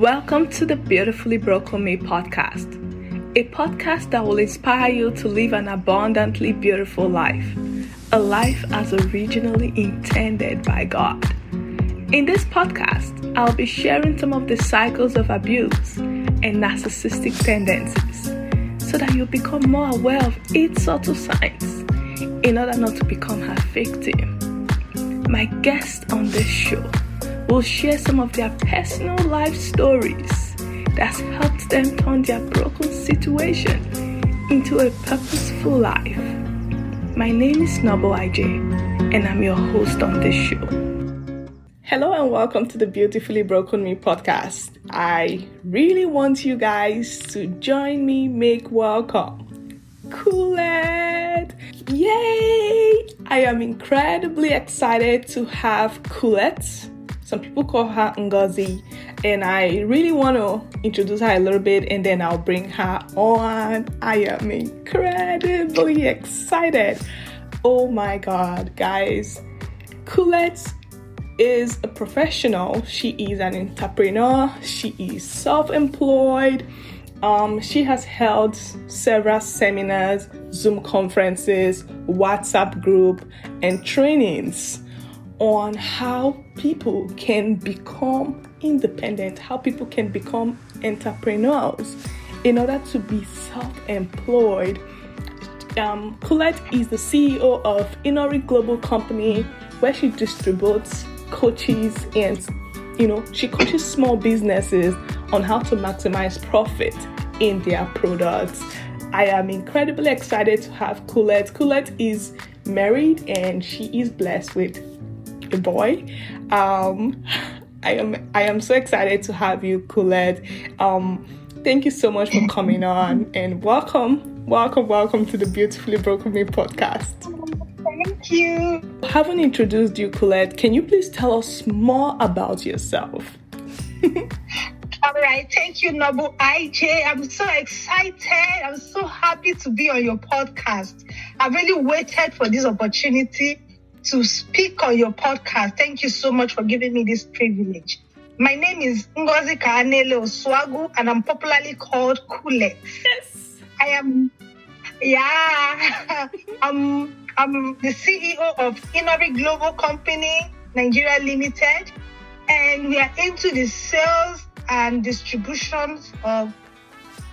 Welcome to the Beautifully Broken Me podcast, a podcast that will inspire you to live an abundantly beautiful life, a life as originally intended by God. In this podcast, I'll be sharing some of the cycles of abuse and narcissistic tendencies so that you become more aware of its subtle signs in order not to become her victim. My guest on this show will share some of their personal life stories that's helped them turn their broken situation into a purposeful life. My name is Noble IJ, and I'm your host on this show. Hello, and welcome to the Beautifully Broken Me podcast. I really want you guys to join me, make welcome. Culate! Yay! I am incredibly excited to have Culate some people call her Ngozi, and I really want to introduce her a little bit and then I'll bring her on. I am incredibly excited. Oh my god, guys. Culate is a professional. She is an entrepreneur. She is self-employed. Um, she has held several seminars, Zoom conferences, WhatsApp group, and trainings on how people can become independent, how people can become entrepreneurs in order to be self employed. Um, Culate is the CEO of Inori Global Company, where she distributes coaches and you know she coaches small businesses on how to maximize profit in their products. I am incredibly excited to have Culate. Culate is married and she is blessed with a boy. Um, I am I am so excited to have you, Culate. Um, thank you so much for coming on and welcome, welcome, welcome to the Beautifully Broken Me podcast. Thank you. haven't introduced you, Culate. Can you please tell us more about yourself? All right, thank you, Noble IJ. I'm so excited. I'm so happy to be on your podcast. I've really waited for this opportunity to speak on your podcast. Thank you so much for giving me this privilege. My name is Ngozi Kaanele Osuagwu, and I'm popularly called Culate. Yes. I am, yeah, I'm, I'm the CEO of Inori Global Company, Nigeria Limited, and we are into the sales and distribution of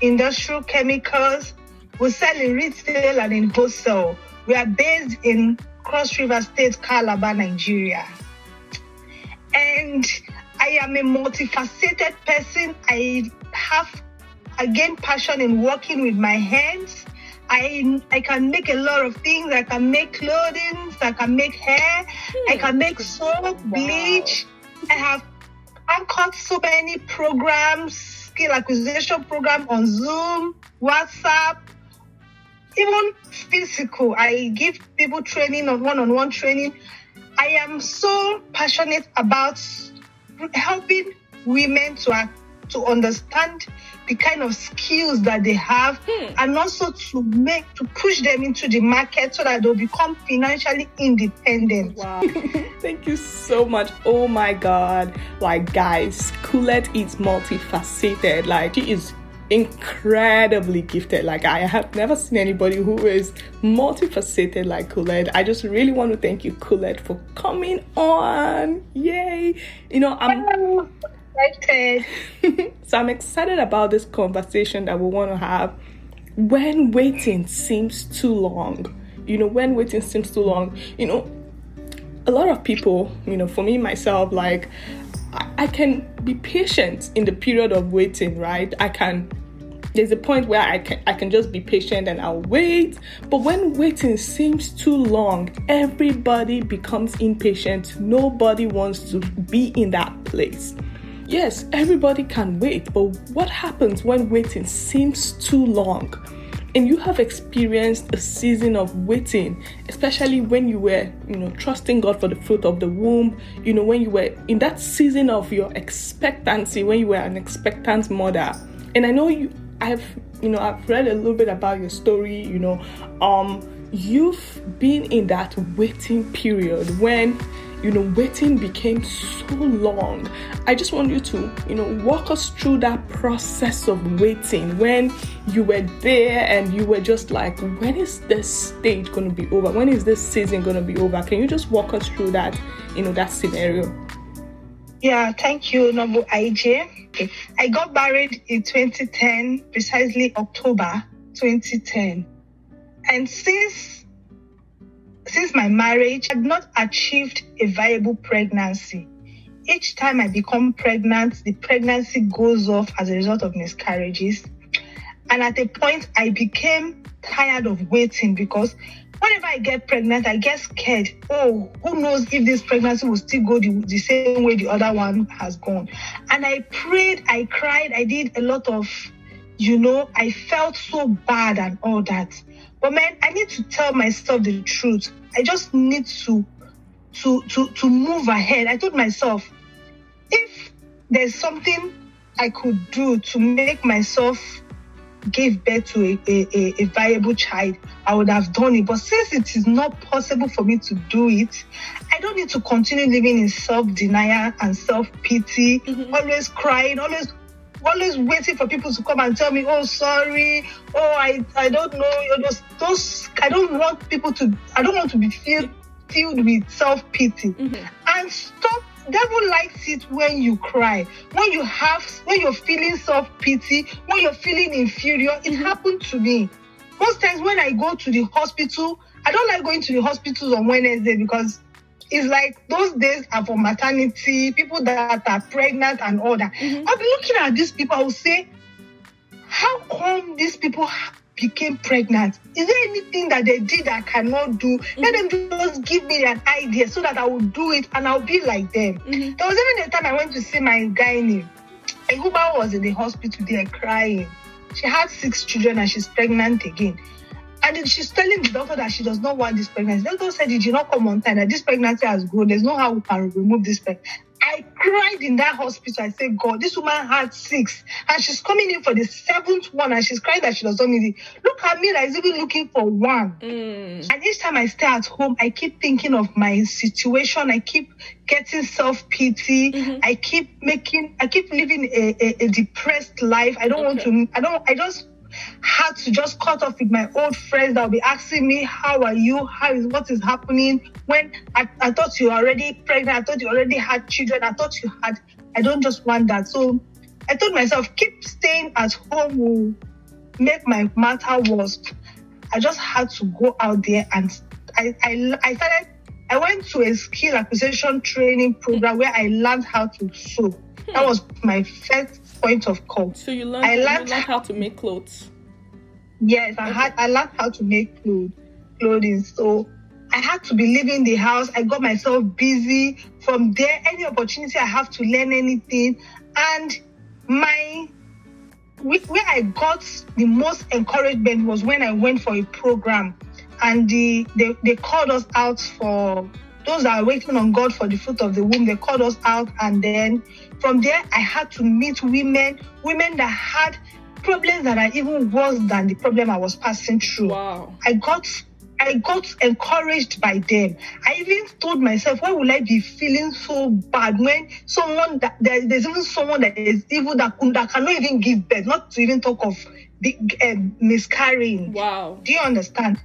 industrial chemicals. We sell in retail and in wholesale. We are based in Cross River State, Calabar, Nigeria. And I am a multifaceted person. I have again passion in working with my hands. I I can make a lot of things. I can make clothing. I can make hair. I can make hmm. soap, bleach. I have anchored so many programs, skill acquisition program on Zoom, WhatsApp, even physical. I give people training on one-on-one training. I am so passionate about helping women to uh, to understand the kind of skills that they have Hmm. and also to make to push them into the market so that they'll become financially independent. Wow. Thank you so much. Oh my god. Like guys, Culate is multifaceted. Like she is incredibly gifted. Like I have never seen anybody who is multifaceted like Culate. I just really want to thank you, Culate, for coming on. Yay. You know, I'm I'm excited. so I'm excited about this conversation that we want to have. When waiting seems too long, you know, when waiting seems too long, you know, a lot of people, you know, for me myself, like I, I can be patient in the period of waiting, right? I can there's a point where I can I can just be patient and I'll wait. But when waiting seems too long, everybody becomes impatient. Nobody wants to be in that place. Yes, everybody can wait, but what happens when waiting seems too long? And you have experienced a season of waiting, especially when you were, you know, trusting God for the fruit of the womb, you know, when you were in that season of your expectancy, when you were an expectant mother. And I know you I've, you know, I've read a little bit about your story, you know, um you've been in that waiting period when you know waiting became so long. I just want you to you know walk us through that process of waiting when you were there and you were just like when is this stage going to be over? When is this season going to be over? Can you just walk us through that you know that scenario yeah thank you noble ij i got married in 2010 precisely october 2010 and since since my marriage, I had not achieved a viable pregnancy. Each time I become pregnant, the pregnancy goes off as a result of miscarriages. And at a point, I became tired of waiting because whenever I get pregnant, I get scared. Oh, who knows if this pregnancy will still go the, the, same way the other one has gone. And I prayed, I cried, I did a lot of, you know, I felt so bad and all that. But man, I need to tell myself the truth. I just need to to to to move ahead. I told myself, if there's something I could do to make myself give birth to a, a, a, viable child, I would have done it. But since it is not possible for me to do it, I don't need to continue living in self denial and self pity, mm-hmm. always crying, always always waiting for people to come and tell me, oh, sorry, oh, I, I don't know. Those, those, I don't want people to, I don't want to be filled, filled with self pity. Mm-hmm. And stop. Devil likes it when you cry, when you have, when you're feeling self pity, when you're feeling inferior. It mm-hmm. happened to me. Most times when I go to the hospital, I don't like going to the hospitals on Wednesday because it's like those days are for maternity, people that are pregnant and all that. Mm-hmm. I'll be looking at these people, I will say, how come these people became pregnant? Is there anything that they did I cannot do? Mm-hmm. Let them just give me an idea so that I will do it and I'll be like them. Mm-hmm. There was even a time I went to see my gynae. A woman was in the hospital there crying. She had six children and she's pregnant again. And she's telling the doctor that she does not want this pregnancy. The doctor said, Did you not come on time? That this pregnancy has grown. There's no how we can remove this pregnancy. I cried in that hospital. I said, God, this woman had six, and she's coming in for the seventh one, and she's crying that she does not need it. Look at me, that is even looking for one. Mm. And each time I stay at home, I keep thinking of my situation. I keep getting self pity. Mm-hmm. I keep making, I keep living a, a, a depressed life. I don't okay. want to, I don't, I just had to just cut off with my old friends that will be asking me, How are you? How is what is happening? When I, I thought you were already pregnant, I thought you already had children, I thought you had I don't just want that. So I told myself, keep staying at home will make my matter worse. I just had to go out there and I, I, I started I went to a skill acquisition training program where I learned how to sew. That hmm. was my first point of call. So you learned, I learned, learned how to make clothes. Yes, I had I learned how to make clothes, clothing. So I had to be leaving the house. I got myself busy. From there, any opportunity I have to learn anything, and my where I got the most encouragement was when I went for a program, and the they, they called us out for those that are waiting on God for the fruit of the womb. They called us out, and then from there, I had to meet women, women that had problems that are even worse than the problem I was passing through. Wow. I got I got encouraged by them. I even told myself, why would I be feeling so bad when someone that there, there's even someone that is evil that, that cannot even give birth, not to even talk of the, uh, miscarrying. Wow. Do you understand?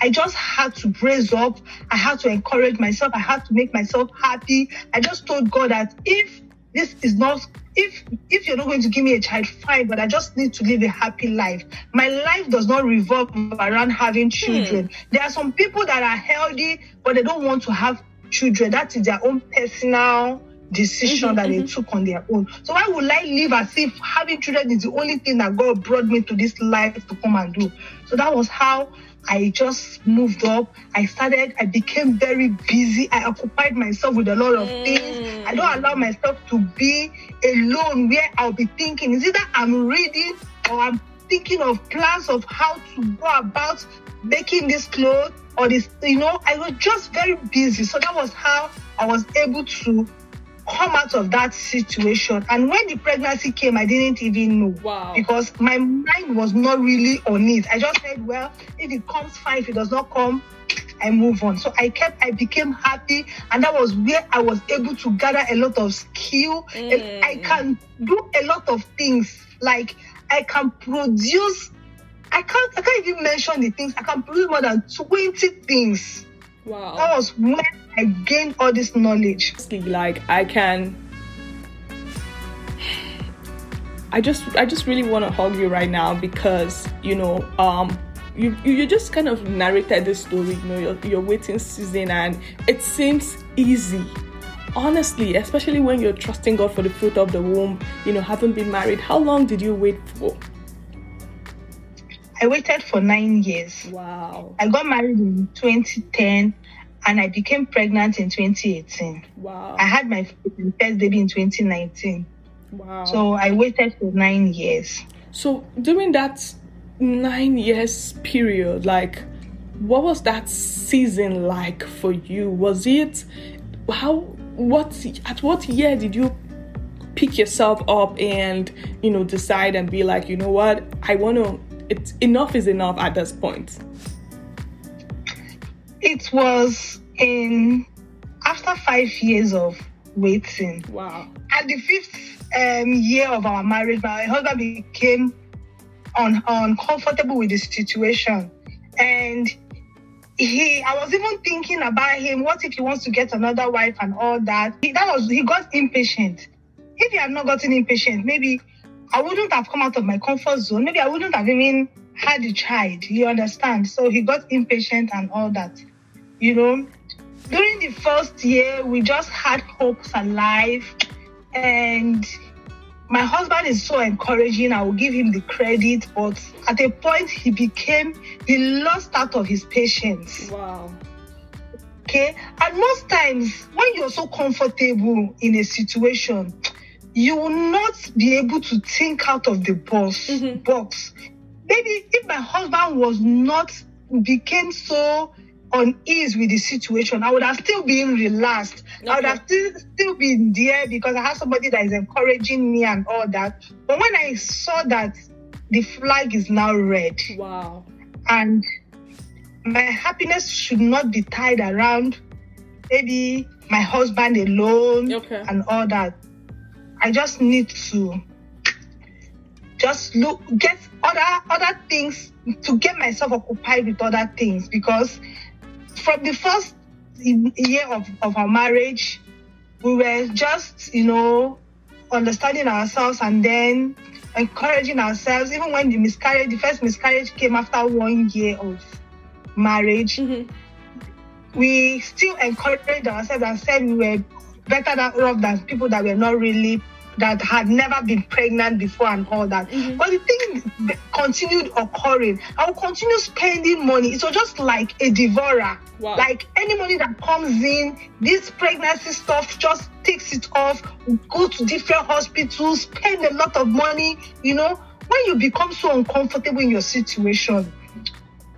I just had to brace up. I had to encourage myself. I had to make myself happy. I just told God that if this is not if if you're not going to give me a child fine but i just need to live a happy life my life does not revolve around having children hmm. there are some people that are healthy but they don't want to have children that is their own personal decision mm-hmm, that they mm-hmm. took on their own so why would i live as if having children is the only thing that god brought me to this life to come and do so that was how I just moved up. I started, I became very busy. I occupied myself with a lot of mm. things. I don't allow myself to be alone where I'll be thinking, is it that I'm reading or I'm thinking of plans of how to go about making this clothes or this, you know, I was just very busy. So that was how I was able to come out of that situation. And when the pregnancy came, I didn't even know. Wow. Because my mind was not really on it. I just said, well, if it comes fine, if it does not come, I move on. So I kept, I became happy, and that was where I was able to gather a lot of skill. Mm. I can do a lot of things. Like I can produce. I can't. I can't even mention the things. I can produce more than twenty things. Wow. That was when I gained all this knowledge. like i can i just i just really want to hug you right now because you know um you you just kind of narrated the story you know your, your waiting season and it seems easy honestly especially when you're trusting god for the fruit of the womb you know haven't been married how long did you wait for I waited for nine years. wow I got married in 2010 and I became pregnant in 2018. wow I had my first baby in 2019. wow So I waited for nine years. So during that nine years period, like what was that season like for you? Was it how what at what year did you pick yourself up and you know decide and be like, you know what, I wanna it's enough is enough at this point. It was in after five years of waiting. Wow. At the fifth um, year of our marriage, my husband became un- uncomfortable with the situation. And he I was even thinking about him, what if he wants to get another wife and all that. He, that was he got impatient. If he had not gotten impatient, maybe I wouldn't have come out of my comfort zone. Maybe I wouldn't have even had a child. You understand? So he got impatient and all that. You know, during the first year, we just had hopes alive. And my husband is so encouraging. I will give him the credit. But at a point, he became, he lost out of his patience. Wow. Okay. And most times, when you're so comfortable in a situation, you will not be able to think out of the box. Mhm. box. Maybe if my husband was not became so unease with the situation, I would have still been relaxed. I would have still still been there because I have somebody that is encouraging me and all that. But when I saw that the flag is now red, Wow. and my happiness should not be tied around maybe my husband alone Okay. and all that. I just need to just look get other other things to get myself occupied with other things because from the first year of, of our marriage we were just you know understanding ourselves and then encouraging ourselves even when the miscarriage the first miscarriage came after one year of marriage Mhm. we still encouraged ourselves and said we were better than off than people that were not really that had never been pregnant before and all that. Mhm. But the thing continued occurring. I will continue spending money. It was just like a devourer. Wow. Like any money that comes in, this pregnancy stuff just takes it off. Go to different hospitals, spend a lot of money. You know, when you become so uncomfortable in your situation,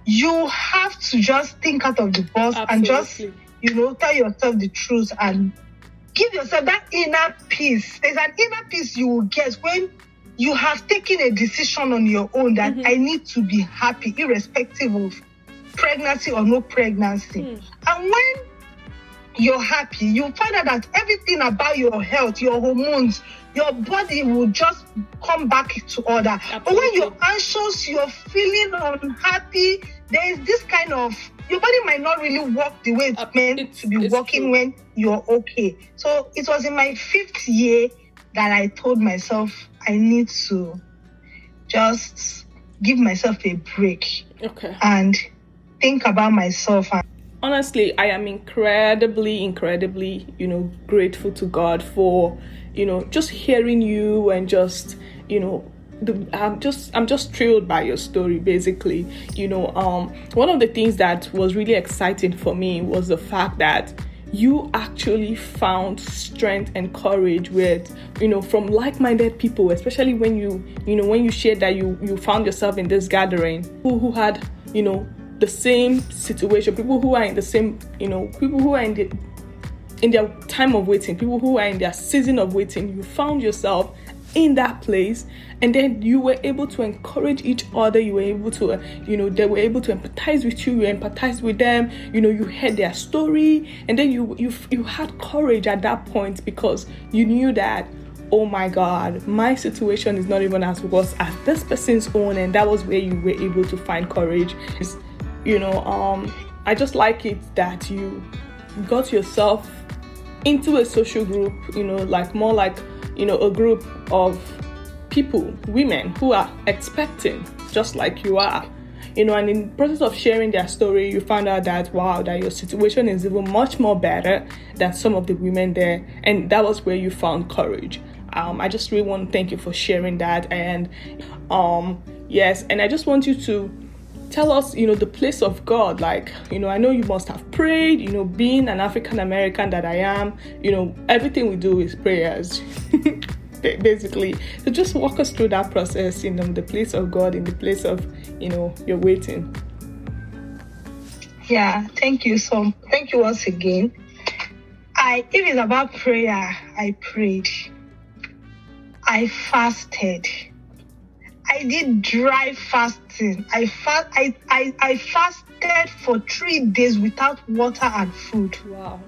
you have to just think out of the box and just you know tell yourself the truth and give yourself that inner peace there's an inner peace you will get when you have taken a decision on your own that Mhm. i need to be happy irrespective of pregnancy or no pregnancy Mm. and when you're happy you find out that everything about your health your hormones your body will just come back to order but when you're anxious you're feeling unhappy there is this kind of your body might not really work the way it's Uh, meant it's- to be working true. when you're okay so it was in my fifth year that i told myself i need to just give myself a break Okay. and think about myself and honestly i am incredibly incredibly you know grateful to god for you know just hearing you and just you know the, i'm just i'm just thrilled by your story basically. You know um one of the things that was really exciting for me was the fact that you actually found strength and courage with you know from like-minded people especially when you you know when you shared that you you found yourself in this gathering. Who who had you know the same situation people who are in the same you know people who are in the in their time of waiting, people who are in their season of waiting, you found yourself in that place and then you were able to encourage each other you were able to uh, you know they were able to empathize with you you empathize with them you know you heard their story and then you you you had courage at that point because you knew that oh my god my situation is not even as worse as this person's own and that was where you were able to find courage. You know um i just like it that you got yourself into a social group you know like more like you know, a group of people, women who are expecting just like you are. You know, and in process of sharing their story, you find out that wow, that your situation is even much more better than some of the women there, and that was where you found courage. Um, I just really want to thank you for sharing that, and um, yes, and I just want you to tell us, you know, the place of God. Like, you know, I know you must have prayed, you know, being an African American that I am, you know, everything we do is prayers. Basically, so just walk us through that process, you know, the place of God, in the place of, you know, you're waiting. Yeah, thank you so. Thank you once again. I, if it's about prayer, I prayed. I fasted. I did dry fasting. I fast I, I I fasted for three days without water and food. Wow.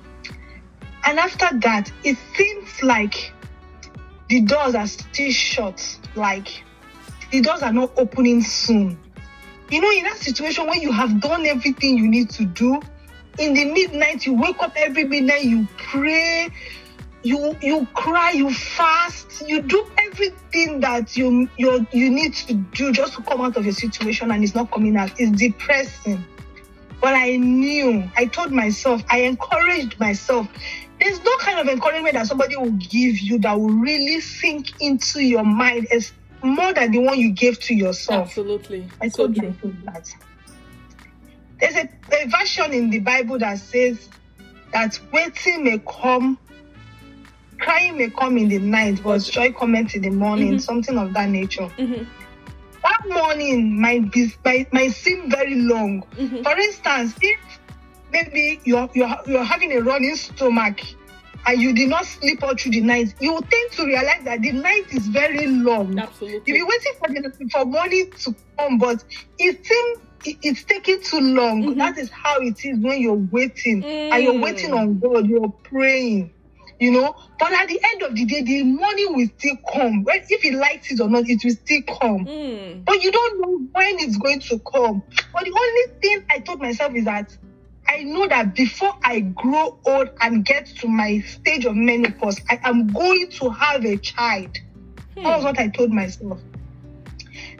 And after that, it seems like the doors are still shut. Like the doors are not opening soon. You know, in that situation when you have done everything you need to do, in the midnight, you wake up every midnight, you pray, you you cry, you fast, you do everything that you you you need to do just to come out of your situation and it's not coming out. It's depressing. But I knew, I told myself, I encouraged myself. There's no kind of encouragement that somebody will give you that will really sink into your mind as more than the one you gave to yourself. Absolutely. I so told true. myself that. There's a, a version in the Bible that says that waiting may come crying may come in the night, but joy comes in the morning, mm-hmm. something of that nature. Mm-hmm. That morning might be might, might seem very long. Mm-hmm. For instance, if maybe you're, you're you're having a running stomach and you did not sleep all through the night, you will tend to realize that the night is very long. Absolutely. You'll be waiting for the for morning to come, but it seems it's taking too long. Mm-hmm. That is how it is when you're waiting mm. and you're waiting on God, you're praying you know. But at the end of the day, the money will still come. If he likes it or not, it will still come. Mm. But you don't know when it's going to come. But the only thing I told myself is that I know that before I grow old and get to my stage of menopause, I am going to have a child. Hmm. That was what I told myself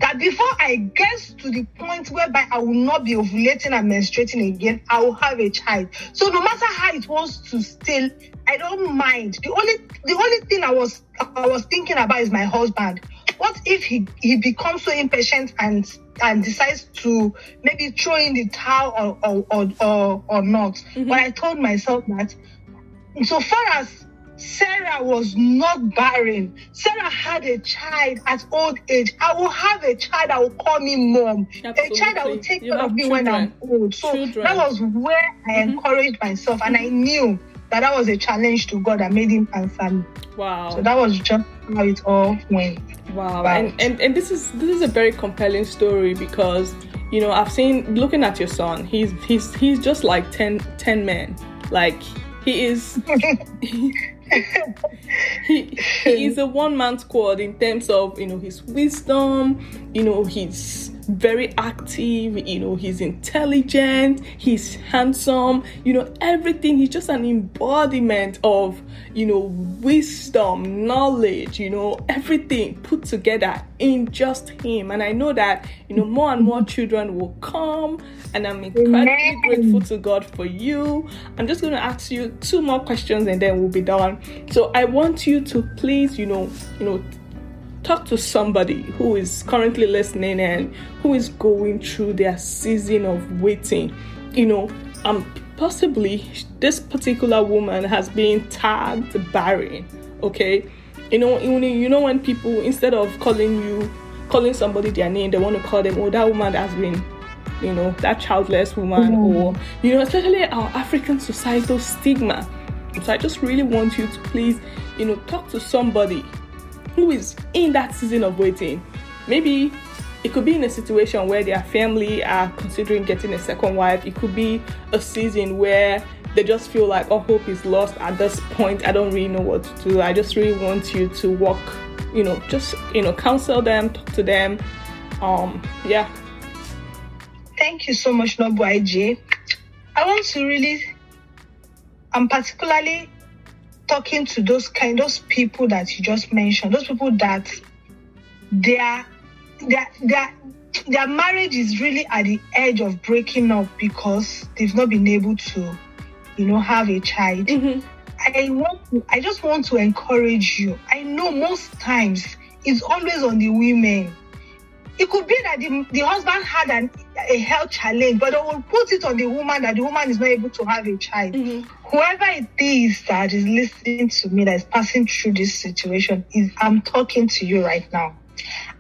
that before I get to the point whereby I will not be ovulating and menstruating again, I will have a child. So no matter how it wants to still, I don't mind. The only the only thing I was I was thinking about is my husband. What if he, he becomes so impatient and and decides to maybe throw in the towel or or or, or, or not? Mm-hmm. But I told myself that so far as Sarah was not barren. Sarah had a child at old age. I will have a child that will call me mom. Absolutely. A child that will take care of me children. when I'm old. So children. that was where I mm-hmm. encouraged myself, and I knew that that was a challenge to God that made Him answer me. Wow. So that was just how it all went. Wow. And, and and this is this is a very compelling story because you know I've seen looking at your son. He's he's he's just like 10, 10 men. Like he is. he, he he is a one man squad in terms of you know his wisdom, you know he's very active, you know he's intelligent, he's handsome, you know everything. He's just an embodiment of you know wisdom, knowledge, you know everything put together in just him. And I know that you know more and more children will come, and I'm incredibly grateful to God for you. I'm just going to ask you two more questions and then we'll be done. So I want you to please, you know, you know, talk to somebody who is currently listening and who is going through their season of waiting. You know, um possibly this particular woman has been tagged barren. Okay. You know, you know when people instead of calling you calling somebody their name, they want to call them, oh that woman has been you know, that childless woman, mm. or, you know, especially our African societal stigma. So I just really want you to please, you know, talk to somebody who is in that season of waiting. Maybe it could be in a situation where their family are considering getting a second wife. It could be a season where they just feel like all hope is lost at this point. I don't really know what to do. I just really want you to walk, you know, just you know, counsel them, talk to them. Um, yeah. Thank you so much, Noble IJ. I want to really I'm particularly talking to those kind those people that you just mentioned, those people that their their their their marriage is really at the edge of breaking up because they've not been able to, you know, have a child. Mm-hmm. I want to, I just want to encourage you. I know most times it's always on the women. It could be that the, the husband had an, a health challenge, but they will put it on the woman that the woman is not able to have a child. Mm-hmm. Whoever it is that is listening to me that is passing through this situation is I'm talking to you right now.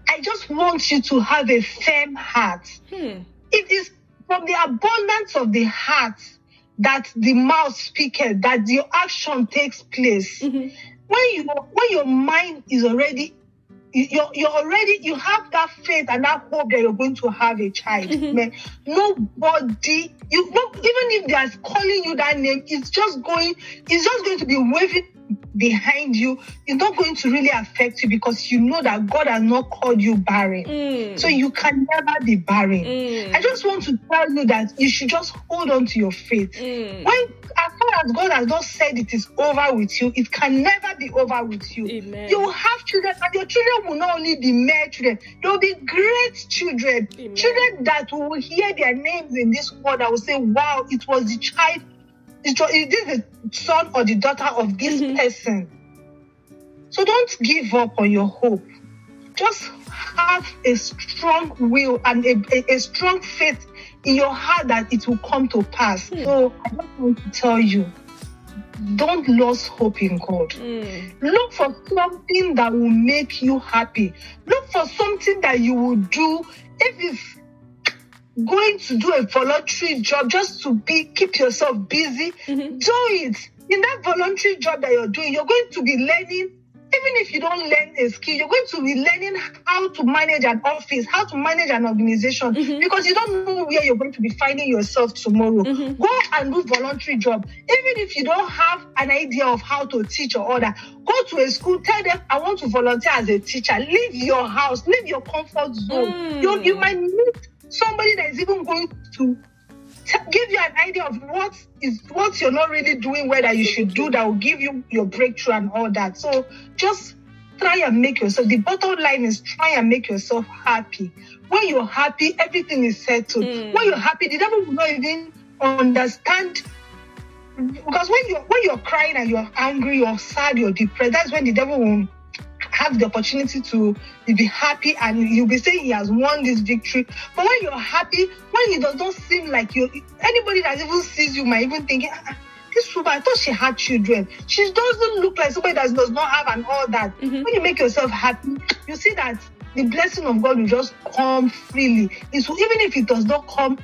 I just want you to have a firm heart. Hmm. It is from the abundance of the heart that the mouth speaketh, that the action takes place. Mhm. When you when your mind is already you're, you're already you have that faith and that hope that you're going to have a child Mhm. man nobody you no, even if they are calling you that name it's just going it's just going to be waving behind you it's not going to really affect you because you know that god has not called you barren Mm. so you can never be barren Mm. i just want to tell you that you should just hold on to your faith Mm. when as far as God has not said it is over with you, it can never be over with you. Amen. You will have children, and your children will not only be mere children, they will be great children. Amen. Children that will hear their names in this world, I will say, Wow, it was the child, it this the son or the daughter of this Mhm. person. So don't give up on your hope. Just have a strong will and a, a, a strong faith in your heart that it will come to pass. Hmm. So I just want to tell you, don't lose hope in God. Mm. Look for something that will make you happy. Look for something that you will do if it's going to do a voluntary job just to be keep yourself busy. Mhm. Do it. In that voluntary job that you're doing, you're going to be learning. Even if you don't learn a skill, you're going to be learning how to manage an office, how to manage an organization, Mhm. because you don't know where you're going to be finding yourself tomorrow. Mhm. Go and do a voluntary job. Even if you don't have an idea of how to teach or order, go to a school, tell them, I want to volunteer as a teacher. Leave your house, leave your comfort zone. Mm. You, you might meet somebody that is even going to t- give you an idea of what is what you're not really doing that you should do that will give you your breakthrough and all that. So just try and make yourself the bottom line is try and make yourself happy. When you're happy, everything is settled. Mm. When you're happy, the devil will not even understand because when you're when you're crying and you're angry, you're sad, you're depressed, that's when the devil will have the opportunity to be happy and you'll be saying he has won this victory. But when you're happy, when it does not seem like you anybody that even sees you might even think, "Ah, this woman, I thought she had children. She doesn't look like somebody that does not have and all that. Mhm. When you make yourself happy, you see that the blessing of God will just come freely. It's, even if it does not come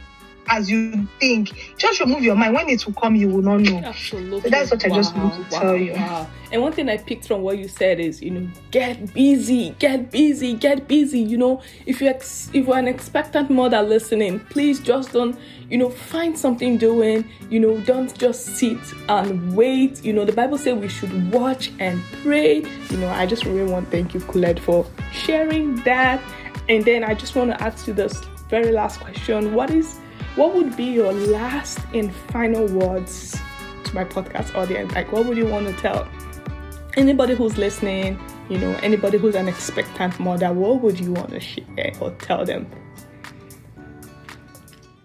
as you think, just remove your mind. When it will come, you will not know. Absolutely. So that's what I just want to Wow, tell you. wow. And one thing I picked from what you said is, you know, get busy, get busy, get busy. You know, if you ex- if you're an expectant mother listening, please just don't, you know, find something doing. You know, don't just sit and wait. You know, the Bible says we should watch and pray. You know, I just really want to thank you, Culate, for sharing that. And then I just want to ask you this very last question: What is what would be your last and final words to my podcast audience? Like, what would you want to tell anybody who's listening? You know, anybody who's an expectant mother, what would you want to share or tell them?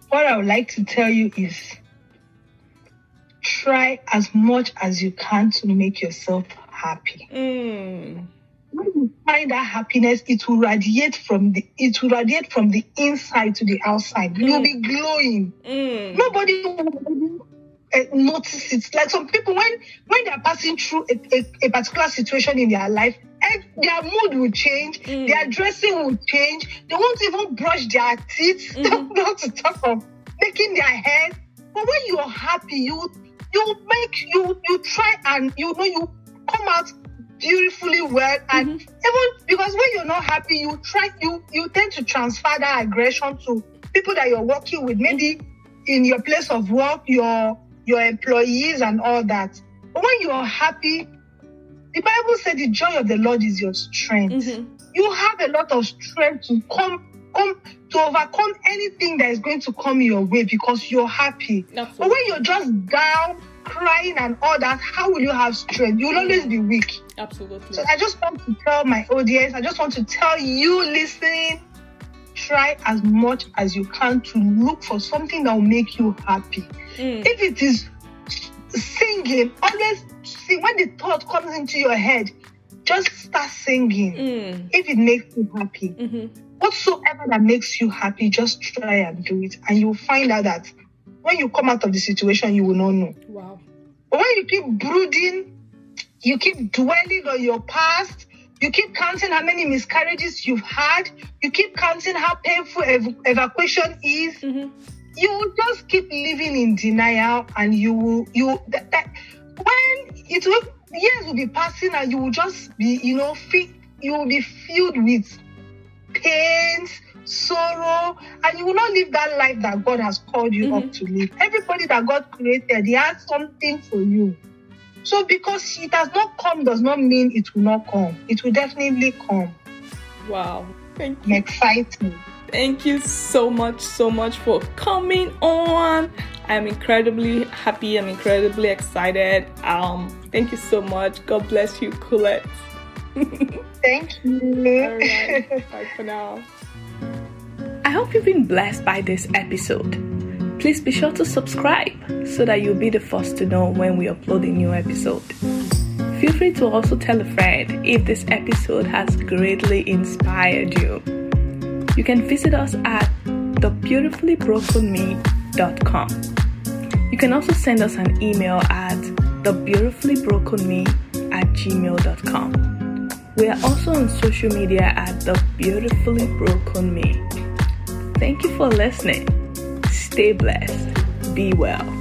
What I would like to tell you is try as much as you can to make yourself happy. Mm. When you find that happiness, it will radiate from the it will radiate from the inside to the outside. You'll be glowing. Mm. Nobody will uh, notice it. Like some people, when when they are passing through a, a, a particular situation in their life, eh, their mood will change, Mm. their dressing will change. They won't even brush their teeth. Mhm. Not to talk of making their hair. But when you're happy, you you make you you try and you know you come out beautifully well and Mhm. even because when you're not happy you try you you tend to transfer that aggression to people that you're working with maybe in your place of work your your employees and all that but when you're happy the bible said the joy of the lord is your strength Mhm. you have a lot of strength to come come to overcome anything that is going to come your way because you're happy but when you're just down crying and all that how will you have strength you'll always be weak Absolutely. so I just want to tell my audience, I just want to tell you listening, try as much as you can to look for something that will make you happy. Mm. If it is singing, always sing. When the thought comes into your head, just start singing. Mm. If it makes you happy, Mhm. whatsoever that makes you happy, just try and do it. And you'll find out that when you come out of the situation, you will not know. Wow. But when you keep brooding, you keep dwelling on your past, you keep counting how many miscarriages you've had, you keep counting how painful ev- evacuation is, Mhm. you will just keep living in denial and you will, you, that, that, when it will, years will be passing and you will just be, you know, you will be filled with pains, sorrow, and you will not live that life that God has called you up to live. Everybody that God created, He has something for you. So because it has not come does not mean it will not come. It will definitely come. Wow. Thank you. excited. Thank you so much, so much for coming on. I'm incredibly happy. I'm incredibly excited. Um, thank you so much. God bless you, Culate. Thank you. All right. Bye for now. I hope you've been blessed by this episode. Please be sure to subscribe so that you'll be the first to know when we upload a new episode. Feel free to also tell a friend if this episode has greatly inspired you. You can visit us at thebeautifullyBrokenMe.com. You can also send us an email at thebeautifullyBrokenMe at gmail.com. We are also on social media at The Beautifully Broken Me. Thank you for listening. Stay blessed. Be well.